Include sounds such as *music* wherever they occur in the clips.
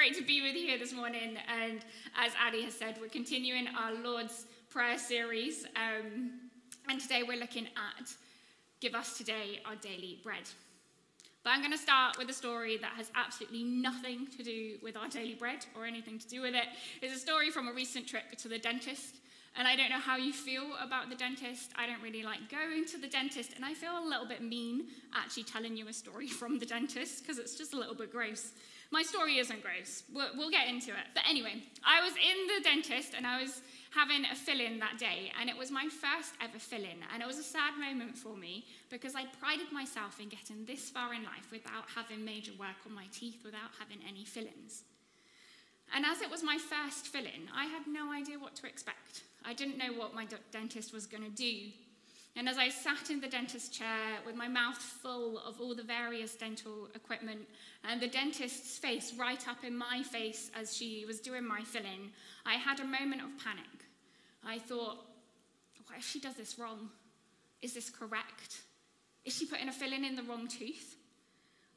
great to be with you here this morning. And as Addie has said, we're continuing our Lord's Prayer series. Um, and today we're looking at Give Us Today Our Daily Bread. But I'm going to start with a story that has absolutely nothing to do with our daily bread or anything to do with it. It's a story from a recent trip to the dentist. And I don't know how you feel about the dentist. I don't really like going to the dentist, and I feel a little bit mean actually telling you a story *laughs* from the dentist because it's just a little bit gross. My story isn't gross. We'll, we'll, get into it. But anyway, I was in the dentist and I was having a fill in that day, and it was my first ever fill in. And it was a sad moment for me because I prided myself in getting this far in life without having major work on my teeth, without having any fill ins. And as it was my first fill in, I had no idea what to expect. I didn't know what my dentist was going to do. And as I sat in the dentist chair with my mouth full of all the various dental equipment and the dentist's face right up in my face as she was doing my filling, I had a moment of panic. I thought, what if she does this wrong? Is this correct? Is she putting a filling in the wrong tooth?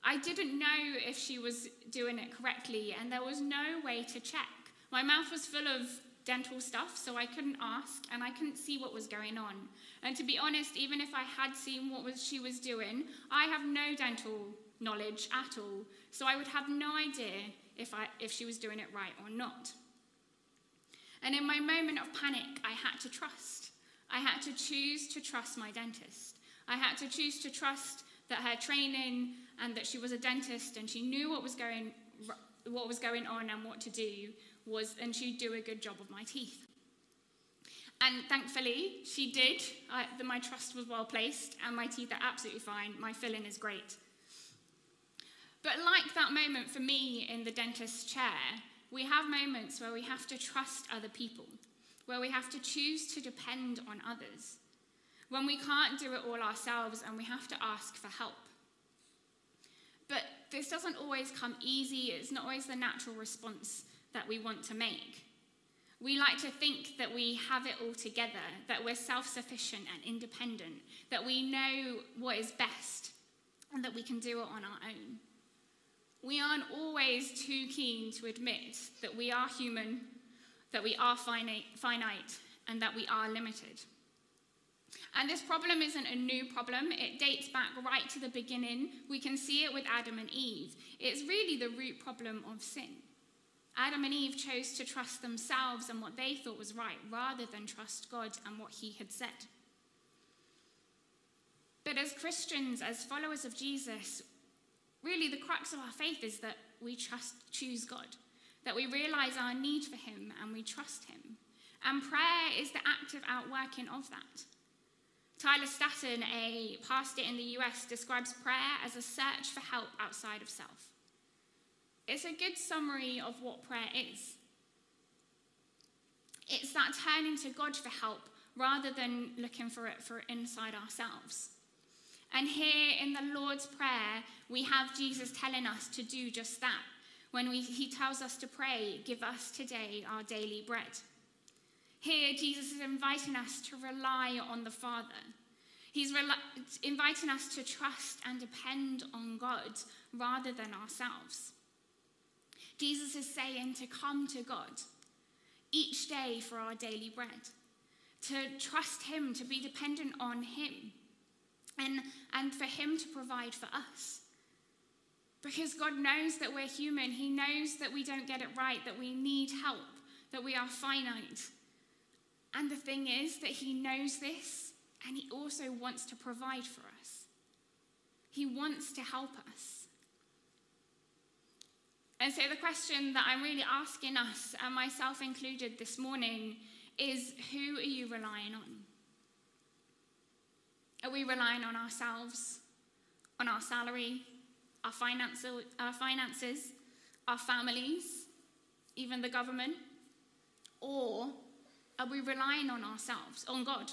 I didn't know if she was doing it correctly, and there was no way to check. My mouth was full of dental stuff, so I couldn't ask and I couldn't see what was going on. And to be honest, even if I had seen what was, she was doing, I have no dental knowledge at all, so I would have no idea if, I, if she was doing it right or not. And in my moment of panic, I had to trust. I had to choose to trust my dentist. I had to choose to trust that her training and that she was a dentist and she knew what was going, what was going on and what to do was, and she'd do a good job of my teeth. And thankfully, she did. I, the, my trust was well placed, and my teeth are absolutely fine. My filling is great. But like that moment for me in the dentist's chair, we have moments where we have to trust other people, where we have to choose to depend on others, when we can't do it all ourselves and we have to ask for help. But this doesn't always come easy, it's not always the natural response that we want to make. We like to think that we have it all together, that we're self sufficient and independent, that we know what is best, and that we can do it on our own. We aren't always too keen to admit that we are human, that we are finite, finite and that we are limited. And this problem isn't a new problem. It dates back right to the beginning. We can see it with Adam and Eve. It's really the root problem of sin. Adam and Eve chose to trust themselves and what they thought was right rather than trust God and what he had said. But as Christians, as followers of Jesus, really the crux of our faith is that we trust, choose God, that we realize our need for him and we trust him. And prayer is the active outworking of that. Tyler Staton, a pastor in the US, describes prayer as a search for help outside of self. It's a good summary of what prayer is. It's that turning to God for help rather than looking for it for inside ourselves. And here in the Lord's Prayer, we have Jesus telling us to do just that. When we, he tells us to pray, give us today our daily bread. Here, Jesus is inviting us to rely on the Father. He's inviting us to trust and depend on God rather than ourselves. Jesus is saying to come to God each day for our daily bread, to trust Him, to be dependent on Him, and, and for Him to provide for us. Because God knows that we're human, He knows that we don't get it right, that we need help, that we are finite. And the thing is that He knows this, and He also wants to provide for us. He wants to help us. And so, the question that I'm really asking us, and myself included this morning, is who are you relying on? Are we relying on ourselves, on our salary, our, our finances, our families, even the government? Or are we relying on ourselves, on God?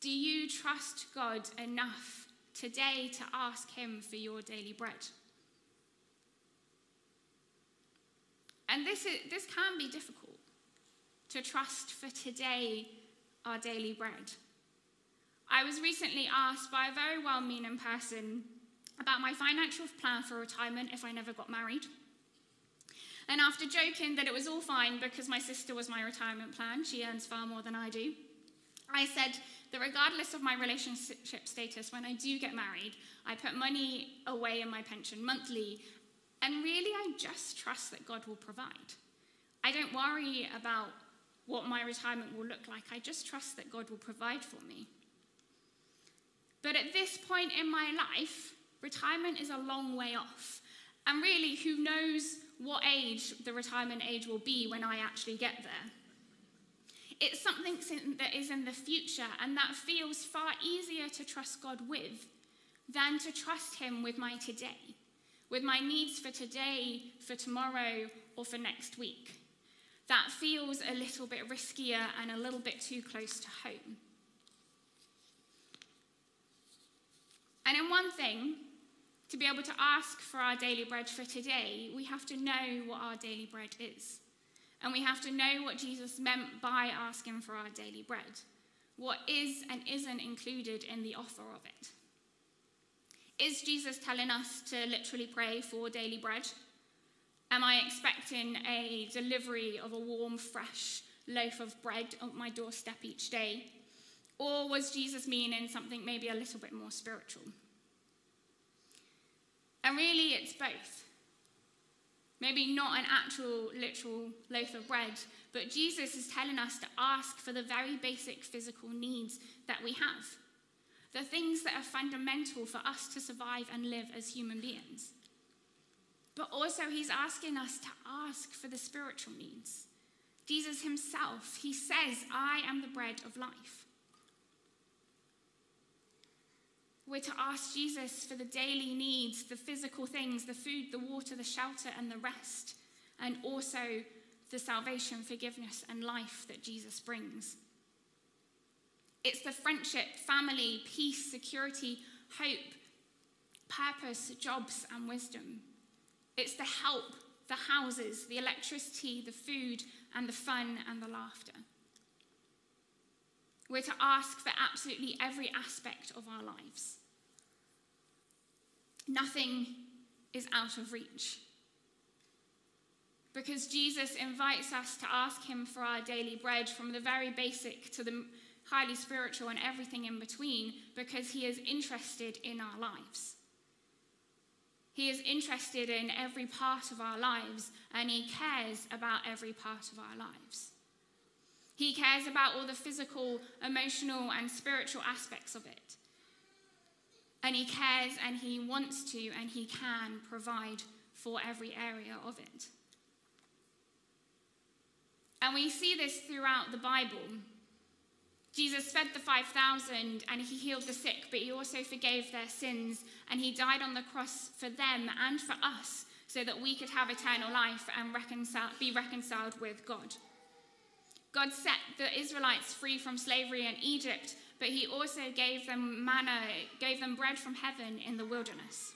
Do you trust God enough today to ask Him for your daily bread? And this, is, this can be difficult to trust for today our daily bread. I was recently asked by a very well meaning person about my financial plan for retirement if I never got married. And after joking that it was all fine because my sister was my retirement plan, she earns far more than I do, I said that regardless of my relationship status, when I do get married, I put money away in my pension monthly, and really I just trust that God will provide. I don't worry about what my retirement will look like, I just trust that God will provide for me. But at this point in my life, retirement is a long way off. And really, who knows what age the retirement age will be when I actually get there? It's something that is in the future, and that feels far easier to trust God with than to trust Him with my today, with my needs for today, for tomorrow, or for next week. That feels a little bit riskier and a little bit too close to home. And in one thing, to be able to ask for our daily bread for today, we have to know what our daily bread is. And we have to know what Jesus meant by asking for our daily bread, what is and isn't included in the offer of it. Is Jesus telling us to literally pray for daily bread? Am I expecting a delivery of a warm, fresh loaf of bread on my doorstep each day? Or was Jesus meaning something maybe a little bit more spiritual? And really, it's both. Maybe not an actual, literal loaf of bread, but Jesus is telling us to ask for the very basic physical needs that we have. The things that are fundamental for us to survive and live as human beings. But also, he's asking us to ask for the spiritual needs. Jesus himself, he says, I am the bread of life. We're to ask Jesus for the daily needs, the physical things, the food, the water, the shelter, and the rest, and also the salvation, forgiveness, and life that Jesus brings. It's the friendship, family, peace, security, hope, purpose, jobs, and wisdom. It's the help, the houses, the electricity, the food, and the fun and the laughter. We're to ask for absolutely every aspect of our lives. Nothing is out of reach. Because Jesus invites us to ask Him for our daily bread from the very basic to the highly spiritual and everything in between, because He is interested in our lives. He is interested in every part of our lives and He cares about every part of our lives. He cares about all the physical, emotional, and spiritual aspects of it. And He cares and He wants to and He can provide for every area of it. And we see this throughout the Bible. Jesus fed the 5,000 and he healed the sick, but he also forgave their sins and he died on the cross for them and for us so that we could have eternal life and reconcile, be reconciled with God. God set the Israelites free from slavery in Egypt but he also gave them manna, gave them bread from heaven in the wilderness.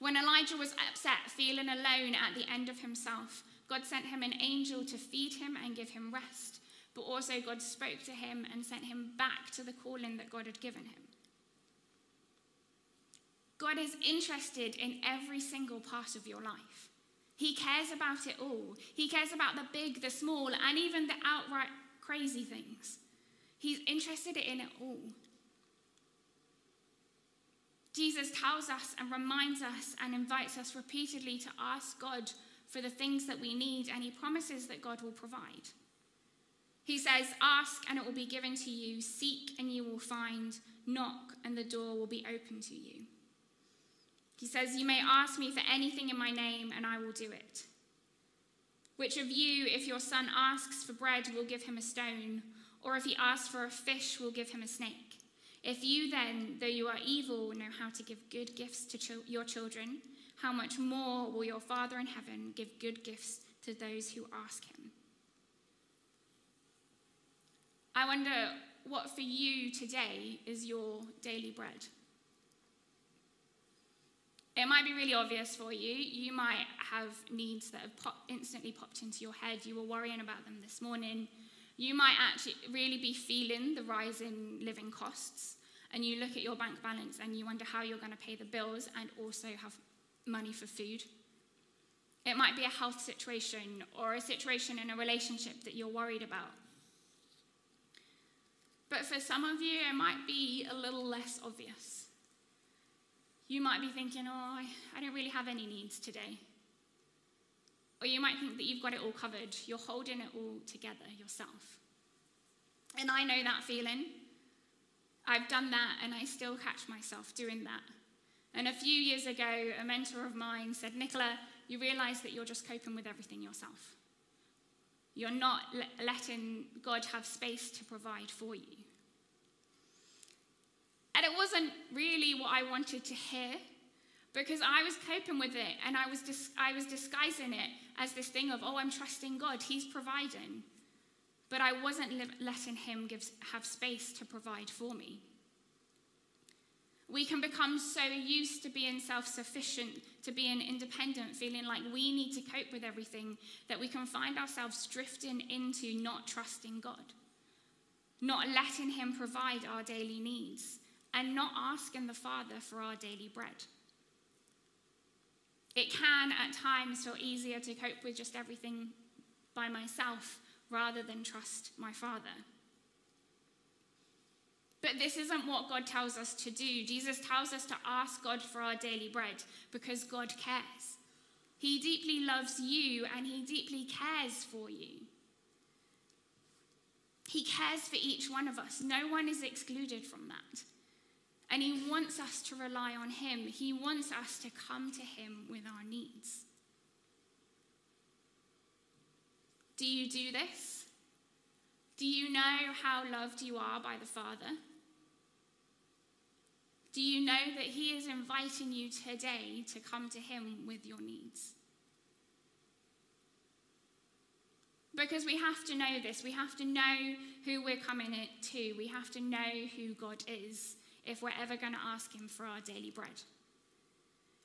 When Elijah was upset, feeling alone at the end of himself, God sent him an angel to feed him and give him rest. But also, God spoke to him and sent him back to the calling that God had given him. God is interested in every single part of your life. He cares about it all. He cares about the big, the small, and even the outright crazy things. He's interested in it all. Jesus tells us and reminds us and invites us repeatedly to ask God for the things that we need, and he promises that God will provide. He says, Ask and it will be given to you, seek and you will find, knock and the door will be open to you. He says, You may ask me for anything in my name, and I will do it. Which of you, if your son asks for bread, will give him a stone? Or if he asks for a fish, we'll give him a snake. If you then, though you are evil, know how to give good gifts to your children, how much more will your Father in heaven give good gifts to those who ask him? I wonder what for you today is your daily bread. It might be really obvious for you. You might have needs that have pop- instantly popped into your head. You were worrying about them this morning. You might actually really be feeling the rise in living costs. and you look at your bank balance and you wonder how you're going to pay the bills and also have money for food. It might be a health situation or a situation in a relationship that you're worried about. But for some of you, it might be a little less obvious. You might be thinking, oh, I, don't really have any needs today. Or you might think that you've got it all covered. You're holding it all together yourself. And I know that feeling. I've done that and I still catch myself doing that. And a few years ago, a mentor of mine said, Nicola, you realize that you're just coping with everything yourself. You're not letting God have space to provide for you. And it wasn't really what I wanted to hear because I was coping with it and I was, dis- I was disguising it as this thing of, oh, I'm trusting God, He's providing. But I wasn't li- letting Him give, have space to provide for me. We can become so used to being self sufficient, to being independent, feeling like we need to cope with everything, that we can find ourselves drifting into not trusting God, not letting Him provide our daily needs, and not asking the Father for our daily bread. It can at times feel easier to cope with just everything by myself rather than trust my Father. But this isn't what God tells us to do. Jesus tells us to ask God for our daily bread because God cares. He deeply loves you and he deeply cares for you. He cares for each one of us. No one is excluded from that. And he wants us to rely on him. He wants us to come to him with our needs. Do you do this? Do you know how loved you are by the Father? Do you know that He is inviting you today to come to Him with your needs? Because we have to know this. We have to know who we're coming to. We have to know who God is if we're ever going to ask Him for our daily bread.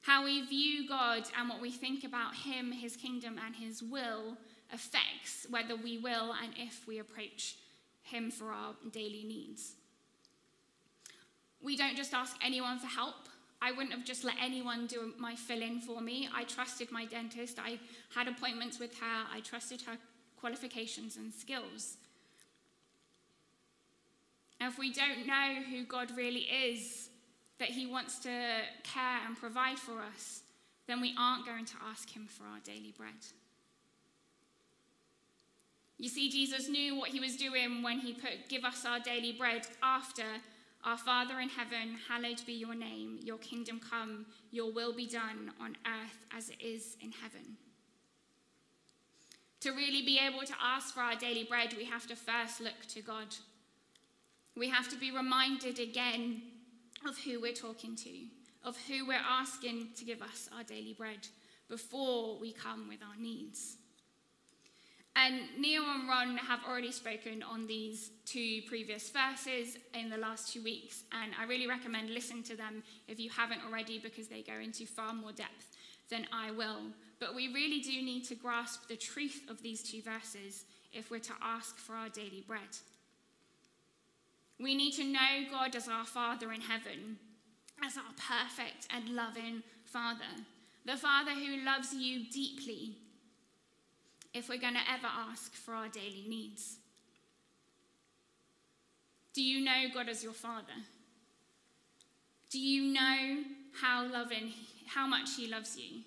How we view God and what we think about Him, His kingdom, and His will affects whether we will and if we approach Him for our daily needs. We don't just ask anyone for help. I wouldn't have just let anyone do my fill in for me. I trusted my dentist. I had appointments with her. I trusted her qualifications and skills. And if we don't know who God really is, that He wants to care and provide for us, then we aren't going to ask Him for our daily bread. You see, Jesus knew what He was doing when He put, Give us our daily bread after our Father in heaven, hallowed be your name, your kingdom come, your will be done on earth as it is in heaven. To really be able to ask for our daily bread, we have to first look to God. We have to be reminded again of who we're talking to, of who we're asking to give us our daily bread before we come with our needs. And Neil and Ron have already spoken on these two previous verses in the last two weeks, and I really recommend listening to them if you haven't already because they go into far more depth than I will. But we really do need to grasp the truth of these two verses if we're to ask for our daily bread. We need to know God as our Father in heaven, as our perfect and loving Father, the Father who loves you deeply if we're going to ever ask for our daily needs. Do you know God as your Father? Do you know how loving, how much He loves you,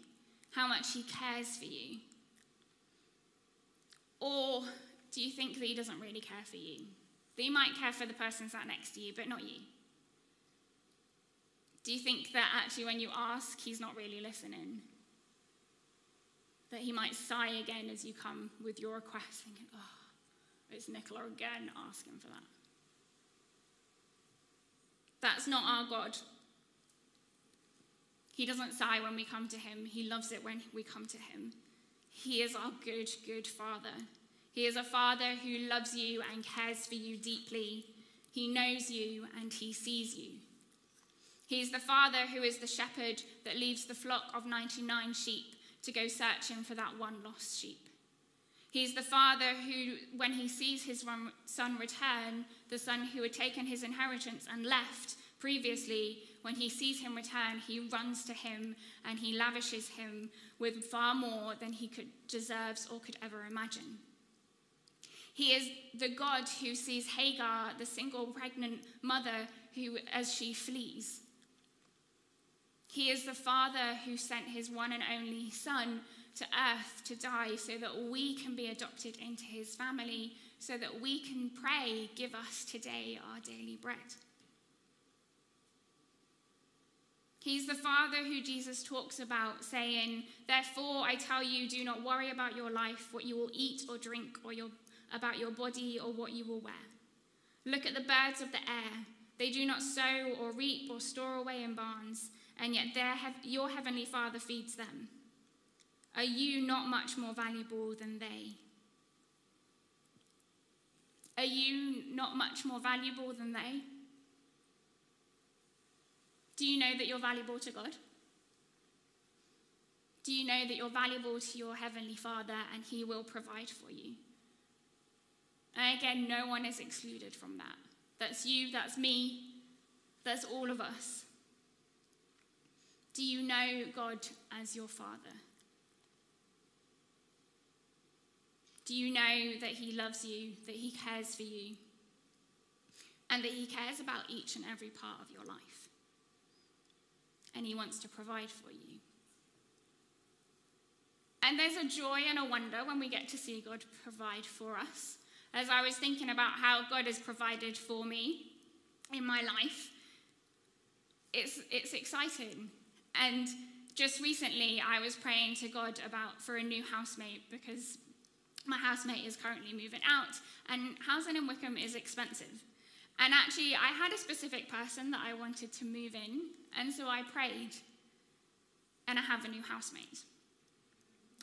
how much He cares for you? Or do you think that He doesn't really care for you? That He might care for the person sat next to you, but not you? Do you think that actually when you ask, He's not really listening? That he might sigh again as you come with your request, thinking, oh, it's Nicola again asking for that. That's not our God. He doesn't sigh when we come to him, he loves it when we come to him. He is our good, good Father. He is a Father who loves you and cares for you deeply. He knows you and he sees you. He is the Father who is the shepherd that leaves the flock of 99 sheep to go searching for that one lost sheep. He's the father who, when he sees his son return, the son who had taken his inheritance and left, previously, when he sees him return, he runs to him and he lavishes him with far more than he could deserves or could ever imagine. He is the God who sees Hagar, the single pregnant mother, who as she flees. He is the Father who sent his one and only Son to earth to die so that we can be adopted into his family, so that we can pray, Give us today our daily bread. He's the Father who Jesus talks about, saying, Therefore I tell you, do not worry about your life, what you will eat or drink, or your, about your body or what you will wear. Look at the birds of the air. They do not sow or reap or store away in barns, and yet your heavenly Father feeds them. Are you not much more valuable than they? Are you not much more valuable than they? Do you know that you're valuable to God? Do you know that you're valuable to your Heavenly Father and He will provide for you? And again, no one is excluded from that. That's you, that's me, that's all of us. Do you know God as your Father? Do you know that He loves you, that He cares for you, and that He cares about each and every part of your life? And He wants to provide for you. And there's a joy and a wonder when we get to see God provide for us. As I was thinking about how God has provided for me in my life, it's, it's exciting. And just recently, I was praying to God about for a new housemate because my housemate is currently moving out, and housing in Wickham is expensive. And actually, I had a specific person that I wanted to move in, and so I prayed, and I have a new housemate.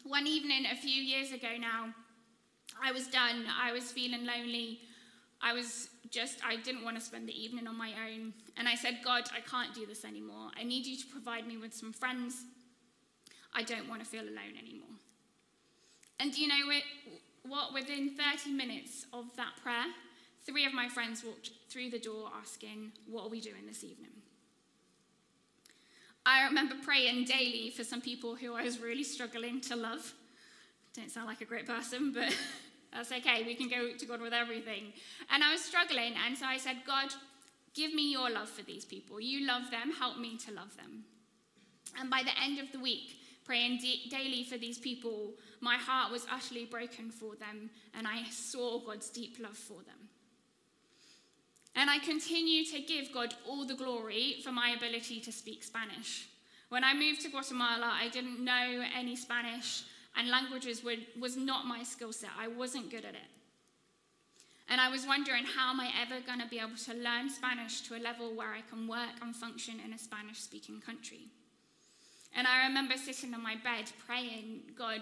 One evening, a few years ago now, I was done. I was feeling lonely. I was just, I didn't want to spend the evening on my own. And I said, God, I can't do this anymore. I need you to provide me with some friends. I don't want to feel alone anymore. And do you know what? Within 30 minutes of that prayer, three of my friends walked through the door asking, What are we doing this evening? I remember praying daily for some people who I was really struggling to love. Don't sound like a great person, but *laughs* that's okay. We can go to God with everything. And I was struggling, and so I said, God, give me your love for these people. You love them, help me to love them. And by the end of the week, praying daily for these people, my heart was utterly broken for them, and I saw God's deep love for them. And I continue to give God all the glory for my ability to speak Spanish. When I moved to Guatemala, I didn't know any Spanish, and languages were, was not my skill set. I wasn't good at it. And I was wondering, how am I ever going to be able to learn Spanish to a level where I can work and function in a Spanish speaking country? And I remember sitting on my bed praying, God,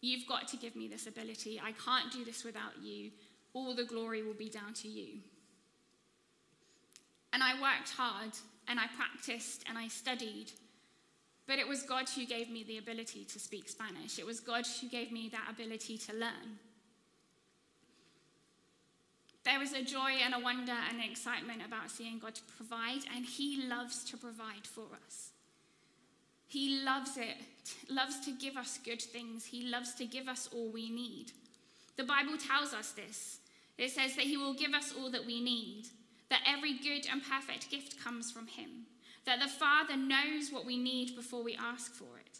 you've got to give me this ability. I can't do this without you. All the glory will be down to you. And I worked hard and I practiced and I studied. But it was God who gave me the ability to speak Spanish. It was God who gave me that ability to learn. There was a joy and a wonder and an excitement about seeing God provide, and He loves to provide for us. He loves it, loves to give us good things. He loves to give us all we need. The Bible tells us this. It says that He will give us all that we need, that every good and perfect gift comes from Him, that the Father knows what we need before we ask for it.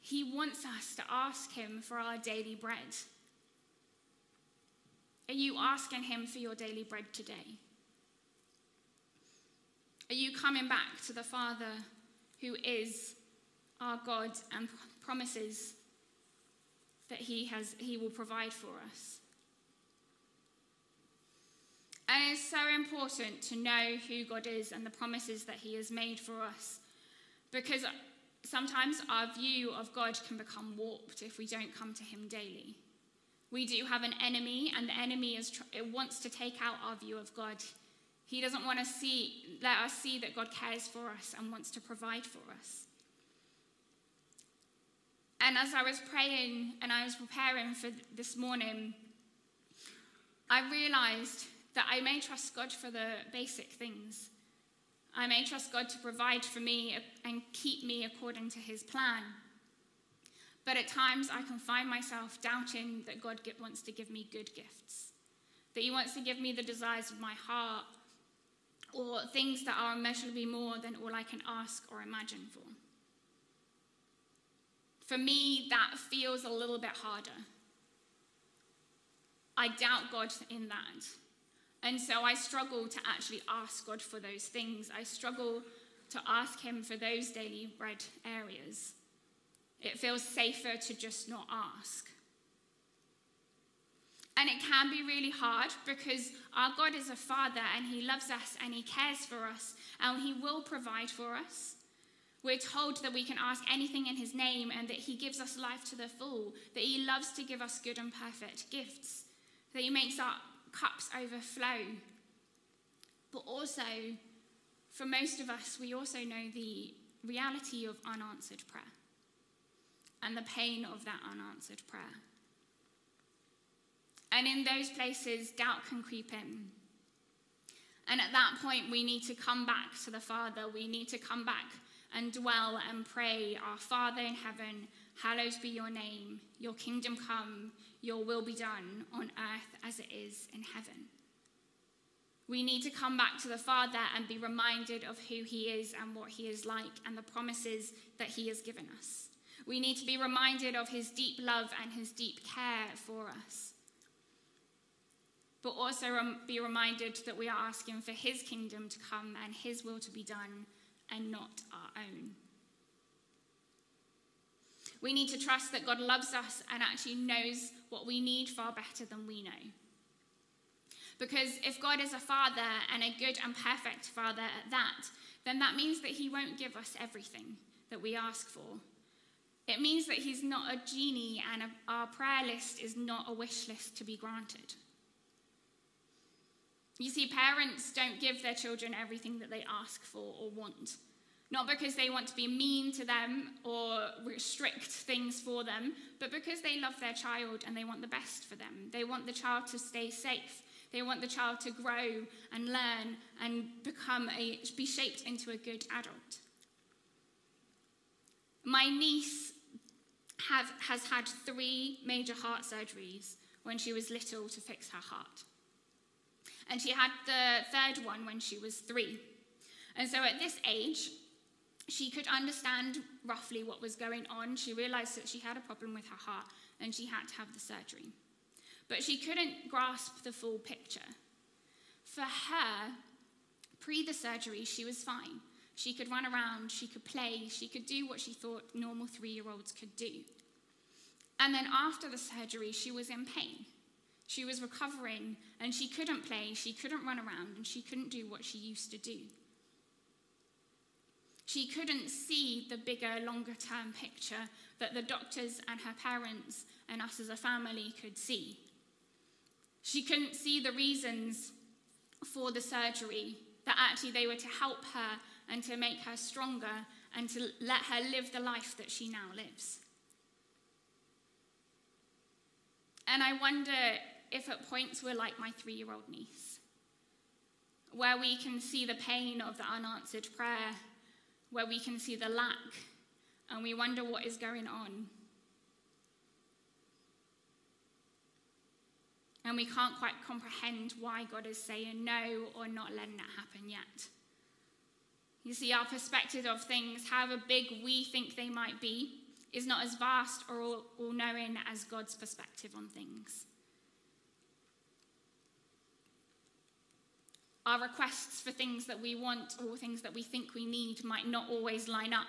He wants us to ask Him for our daily bread. Are you asking Him for your daily bread today? Are you coming back to the Father who is our God and promises that he, has, he will provide for us. And it's so important to know who God is and the promises that he has made for us because sometimes our view of God can become warped if we don't come to him daily. We do have an enemy, and the enemy is it wants to take out our view of God. He doesn't want to see, let us see that God cares for us and wants to provide for us. And as I was praying and I was preparing for this morning, I realized that I may trust God for the basic things. I may trust God to provide for me and keep me according to his plan. But at times I can find myself doubting that God wants to give me good gifts, that he wants to give me the desires of my heart, or things that are immeasurably more than all I can ask or imagine for. For me, that feels a little bit harder. I doubt God in that. And so I struggle to actually ask God for those things. I struggle to ask Him for those daily bread areas. It feels safer to just not ask. And it can be really hard because our God is a father and he loves us and he cares for us and he will provide for us. We're told that we can ask anything in his name and that he gives us life to the full, that he loves to give us good and perfect gifts, that he makes our cups overflow. But also, for most of us, we also know the reality of unanswered prayer and the pain of that unanswered prayer. And in those places, doubt can creep in. And at that point, we need to come back to the Father. We need to come back and dwell and pray, Our Father in heaven, hallowed be your name. Your kingdom come, your will be done on earth as it is in heaven. We need to come back to the Father and be reminded of who He is and what He is like and the promises that He has given us. We need to be reminded of His deep love and His deep care for us but also be reminded that we are asking for His kingdom to come and His will to be done and not our own. We need to trust that God loves us and actually knows what we need far better than we know. Because if God is a father and a good and perfect father at that, then that means that He won't give us everything that we ask for. It means that He's not a genie and a, our prayer list is not a wish list to be granted. You see, parents don't give their children everything that they ask for or want. Not because they want to be mean to them or restrict things for them, but because they love their child and they want the best for them. They want the child to stay safe. They want the child to grow and learn and become a, be shaped into a good adult. My niece have, has had three major heart surgeries when she was little to fix her heart and she had the third one when she was three. And so at this age, she could understand roughly what was going on. She realized that she had a problem with her heart and she had to have the surgery. But she couldn't grasp the full picture. For her, pre the surgery, she was fine. She could run around, she could play, she could do what she thought normal three year olds could do. And then after the surgery, she was in pain. She was recovering and she couldn't play, she couldn't run around, and she couldn't do what she used to do. She couldn't see the bigger, longer term picture that the doctors and her parents and us as a family could see. She couldn't see the reasons for the surgery, that actually they were to help her and to make her stronger and to let her live the life that she now lives. And I wonder if at points we're like my three year old niece, where we can see the pain of the unanswered prayer, where we can see the lack, and we wonder what is going on. And we can't quite comprehend why God is saying no or not letting it happen yet. You see, our perspective of things, however big we think they might be, is not as vast or all knowing as God's perspective on things. Our requests for things that we want or things that we think we need might not always line up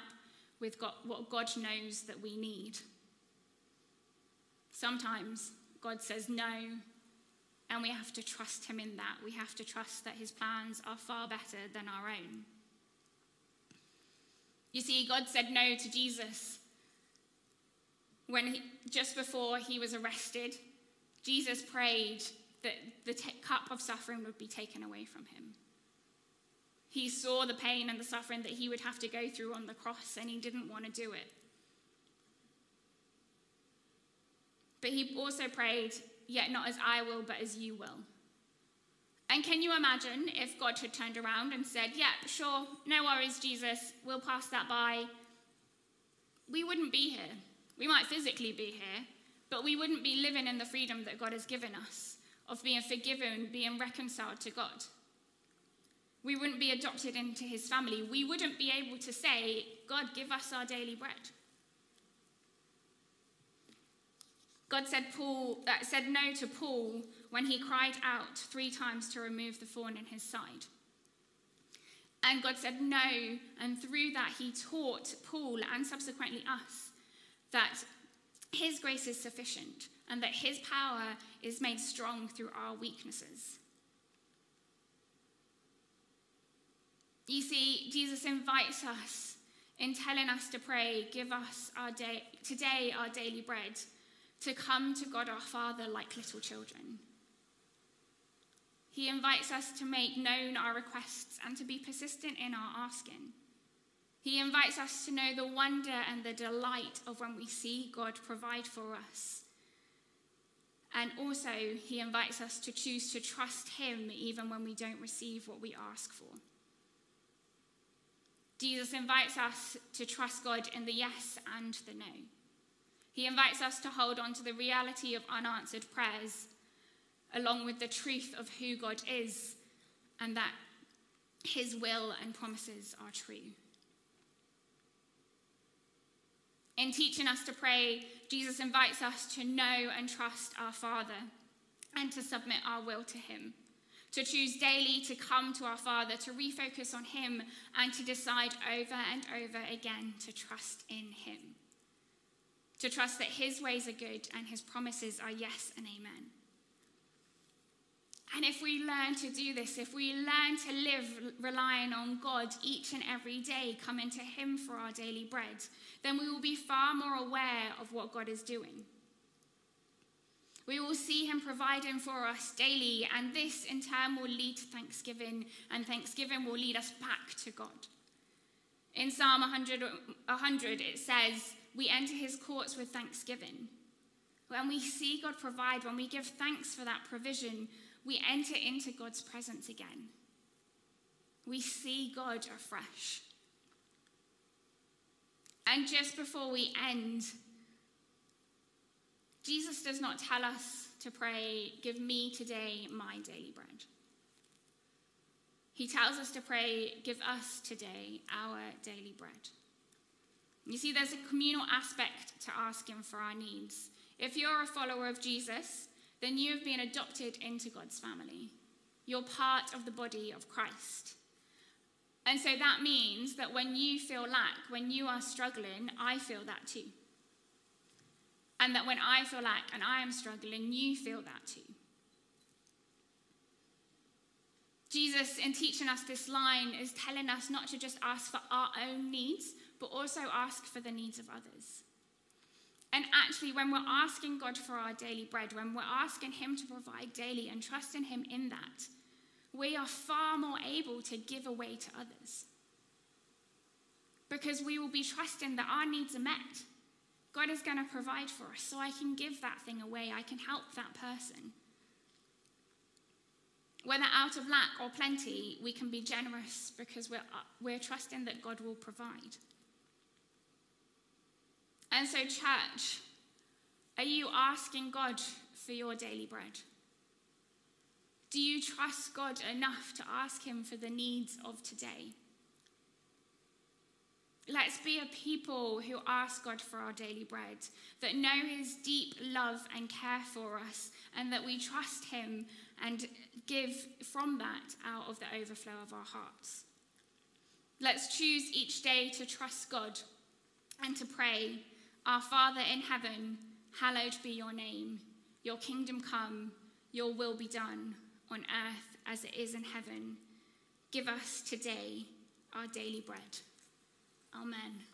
with God, what God knows that we need. Sometimes God says no, and we have to trust Him in that. We have to trust that His plans are far better than our own. You see, God said no to Jesus when he, just before he was arrested. Jesus prayed that the t- cup of suffering would be taken away from him. He saw the pain and the suffering that he would have to go through on the cross, and he didn't want to do it. But he also prayed, Yet not as I will, but as you will. And can you imagine if God had turned around and said, Yeah, sure, no worries, Jesus, we'll pass that by? We wouldn't be here. We might physically be here, but we wouldn't be living in the freedom that God has given us of being forgiven, being reconciled to God. We wouldn't be adopted into his family. We wouldn't be able to say, God, give us our daily bread. God said, Paul, uh, said no to Paul when he cried out three times to remove the thorn in his side. And God said no, and through that, he taught Paul and subsequently us that his grace is sufficient and that his power is made strong through our weaknesses. You see, Jesus invites us in telling us to pray, give us our day, today our daily bread to come to God our Father like little children. He invites us to make known our requests and to be persistent in our asking. He invites us to know the wonder and the delight of when we see God provide for us. And also, he invites us to choose to trust him even when we don't receive what we ask for. Jesus invites us to trust God in the yes and the no. He invites us to hold on to the reality of unanswered prayers, along with the truth of who God is and that his will and promises are true. In teaching us to pray, Jesus invites us to know and trust our Father and to submit our will to him to choose daily to come to our Father, to refocus on Him, and to decide over and over again to trust in Him to trust that His ways are good and His promises are yes and amen. And if we learn to do this, if we learn to live relying on God each and every day, coming to Him for our daily bread, then we will be far more aware of what God is doing. We will see Him providing for us daily, and this in turn will lead to thanksgiving, and thanksgiving will lead us back to God. In Psalm 100, 100 it says, we enter his courts with thanksgiving. When we see God provide, when we give thanks for that provision, we enter into God's presence again. We see God afresh. And just before we end, Jesus does not tell us to pray, Give me today my daily bread. He tells us to pray, Give us today our daily bread. You see, there's a communal aspect to asking for our needs. If you're a follower of Jesus, then you have been adopted into God's family. You're part of the body of Christ. And so that means that when you feel lack, when you are struggling, I feel that too. And that when I feel lack and I am struggling, you feel that too. Jesus, in teaching us this line, is telling us not to just ask for our own needs, but also ask for the needs of others. And actually, when we're asking God for our daily bread, when we're asking Him to provide daily and trusting Him in that, we are far more able to give away to others. Because we will be trusting that our needs are met. God is going to provide for us, so I can give that thing away. I can help that person. Whether out of lack or plenty, we can be generous because we're, we're trusting that God will provide. And so, church, are you asking God for your daily bread? Do you trust God enough to ask Him for the needs of today? Let's be a people who ask God for our daily bread, that know His deep love and care for us, and that we trust Him and give from that out of the overflow of our hearts. Let's choose each day to trust God and to pray our Father in heaven, hallowed be your name. Your kingdom come, your will be done on earth as it is in heaven. Give us today our daily bread. Amen.